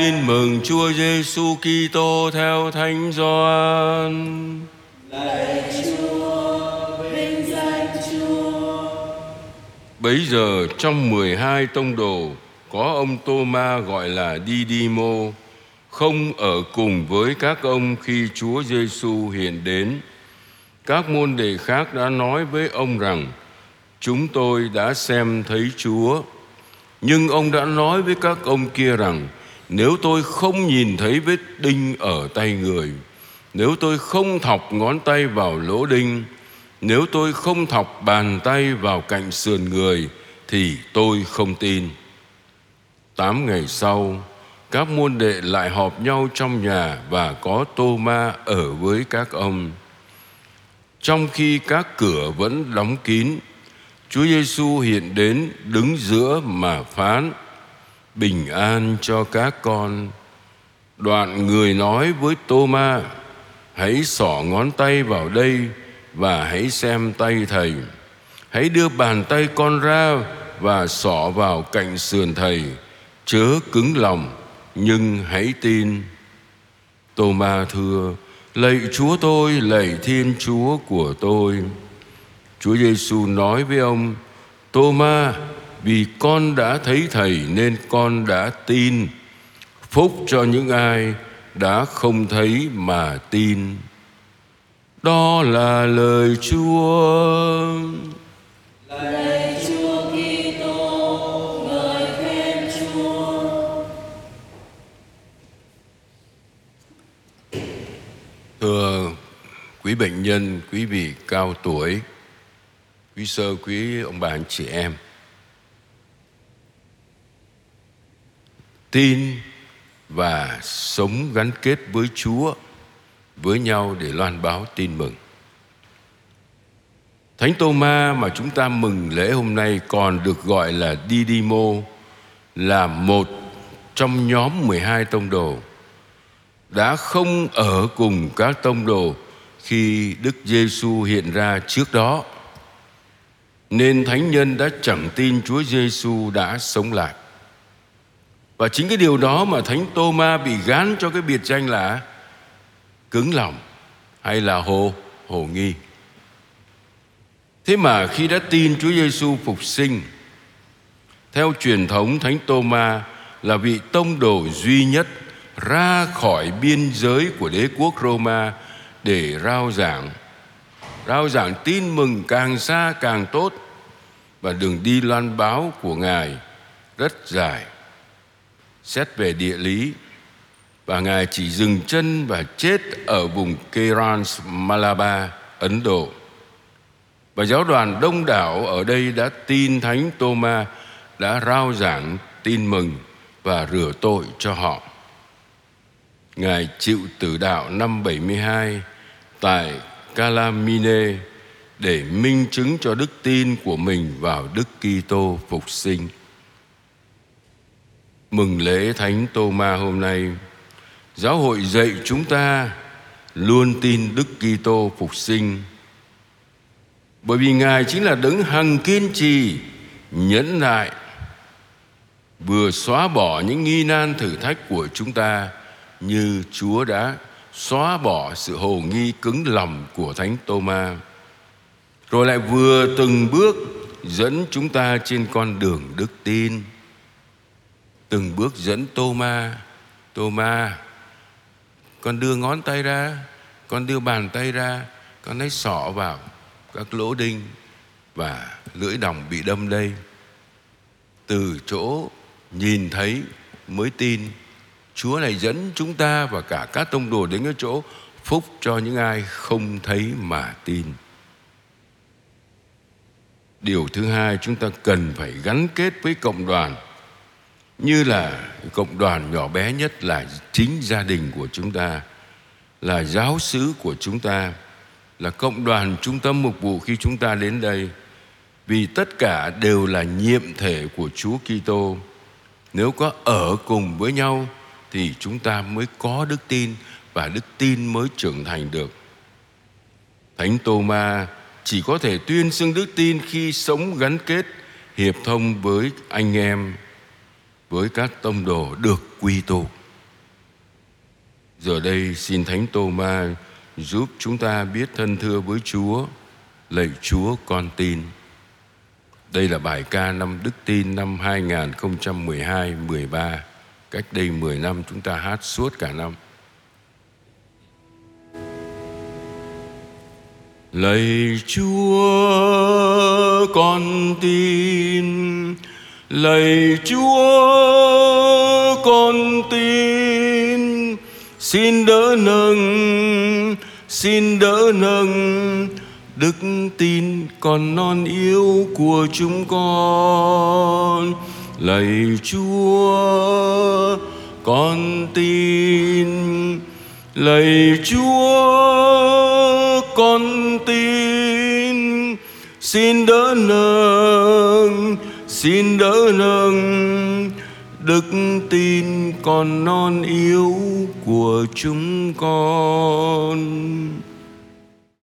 Tin mừng Chúa Giêsu Kitô theo Thánh Gioan. Lạy Chúa, Vinh danh Chúa. Bấy giờ trong 12 tông đồ có ông Tô-ma gọi là Didimo không ở cùng với các ông khi Chúa Giêsu hiện đến. Các môn đệ khác đã nói với ông rằng chúng tôi đã xem thấy Chúa. Nhưng ông đã nói với các ông kia rằng nếu tôi không nhìn thấy vết đinh ở tay người, nếu tôi không thọc ngón tay vào lỗ đinh, nếu tôi không thọc bàn tay vào cạnh sườn người thì tôi không tin. Tám ngày sau, các môn đệ lại họp nhau trong nhà và có tô ma ở với các ông. Trong khi các cửa vẫn đóng kín, Chúa Giêsu hiện đến đứng giữa mà phán: Bình an cho các con. Đoạn người nói với Tô Ma: Hãy xỏ ngón tay vào đây và hãy xem tay thầy. Hãy đưa bàn tay con ra và xỏ vào cạnh sườn thầy, chớ cứng lòng nhưng hãy tin. Tô Ma thưa: Lạy Chúa tôi, lạy Thiên Chúa của tôi. Chúa Giêsu nói với ông: Tô Ma, vì con đã thấy Thầy nên con đã tin. Phúc cho những ai đã không thấy mà tin. Đó là lời Chúa. Lạy Chúa Kitô, ngợi khen Chúa. Thưa quý bệnh nhân, quý vị cao tuổi, quý sơ, quý ông bà anh chị em. Tin và sống gắn kết với Chúa, với nhau để loan báo tin mừng. Thánh Tô Ma mà chúng ta mừng lễ hôm nay còn được gọi là Didimo, là một trong nhóm 12 tông đồ, đã không ở cùng các tông đồ khi Đức Giêsu hiện ra trước đó. Nên thánh nhân đã chẳng tin Chúa Giêsu đã sống lại. Và chính cái điều đó mà Thánh Tô Ma bị gán cho cái biệt danh là cứng lòng hay là hồ hồ nghi. Thế mà khi đã tin Chúa Giêsu phục sinh, theo truyền thống Thánh Tô Ma là vị tông đồ duy nhất ra khỏi biên giới của đế quốc Roma để rao giảng. Rao giảng tin mừng càng xa càng tốt và đường đi loan báo của Ngài rất dài. Xét về địa lý và Ngài chỉ dừng chân và chết ở vùng Kerans, Malabar, Ấn Độ. Và giáo đoàn đông đảo ở đây đã tin Thánh Tôma đã rao giảng tin mừng và rửa tội cho họ. Ngài chịu tử đạo năm 72 tại Calamine để minh chứng cho đức tin của mình vào Đức Kitô phục sinh. Mừng lễ Thánh Tô Ma hôm nay, giáo hội dạy chúng ta luôn tin Đức Kitô phục sinh. Bởi vì Ngài chính là đấng hằng kiên trì, nhẫn nại, vừa xóa bỏ những nghi nan thử thách của chúng ta như Chúa đã xóa bỏ sự hồ nghi cứng lòng của Thánh Tô-ma. Rồi lại vừa từng bước dẫn chúng ta trên con đường đức tin. Từng bước dẫn Tô-ma, Tô-ma, con đưa ngón tay ra, con đưa bàn tay ra, con lấy sọ vào các lỗ đinh và lưỡi đồng bị đâm đây. Từ chỗ nhìn thấy mới tin Chúa này dẫn chúng ta và cả các tông đồ đến cái chỗ phúc cho những ai không thấy mà tin. Điều thứ hai chúng ta cần phải gắn kết với cộng đoàn như là cộng đoàn nhỏ bé nhất là chính gia đình của chúng ta, là giáo sứ của chúng ta, là cộng đoàn trung tâm mục vụ khi chúng ta đến đây. Vì tất cả đều là nhiệm thể của Chúa Kitô. Nếu có ở cùng với nhau thì chúng ta mới có đức tin và đức tin mới trưởng thành được. Thánh Tô Ma chỉ có thể tuyên xưng đức tin khi sống gắn kết, hiệp thông với anh em với các tông đồ được quy tụ. Giờ đây xin Thánh Tô Ma giúp chúng ta biết thân thưa với Chúa. Lạy Chúa con tin. Đây là bài ca năm Đức Tin năm 2012-13. Cách đây 10 năm chúng ta hát suốt cả năm. Lạy Chúa con tin Lạy Chúa, con tin. Xin đỡ nâng, Xin đỡ nâng. Đức tin còn non yếu của chúng con. Lạy Chúa, con tin. Lạy Chúa, con tin. Xin đỡ nâng xin đỡ nâng đức tin còn non yếu của chúng con.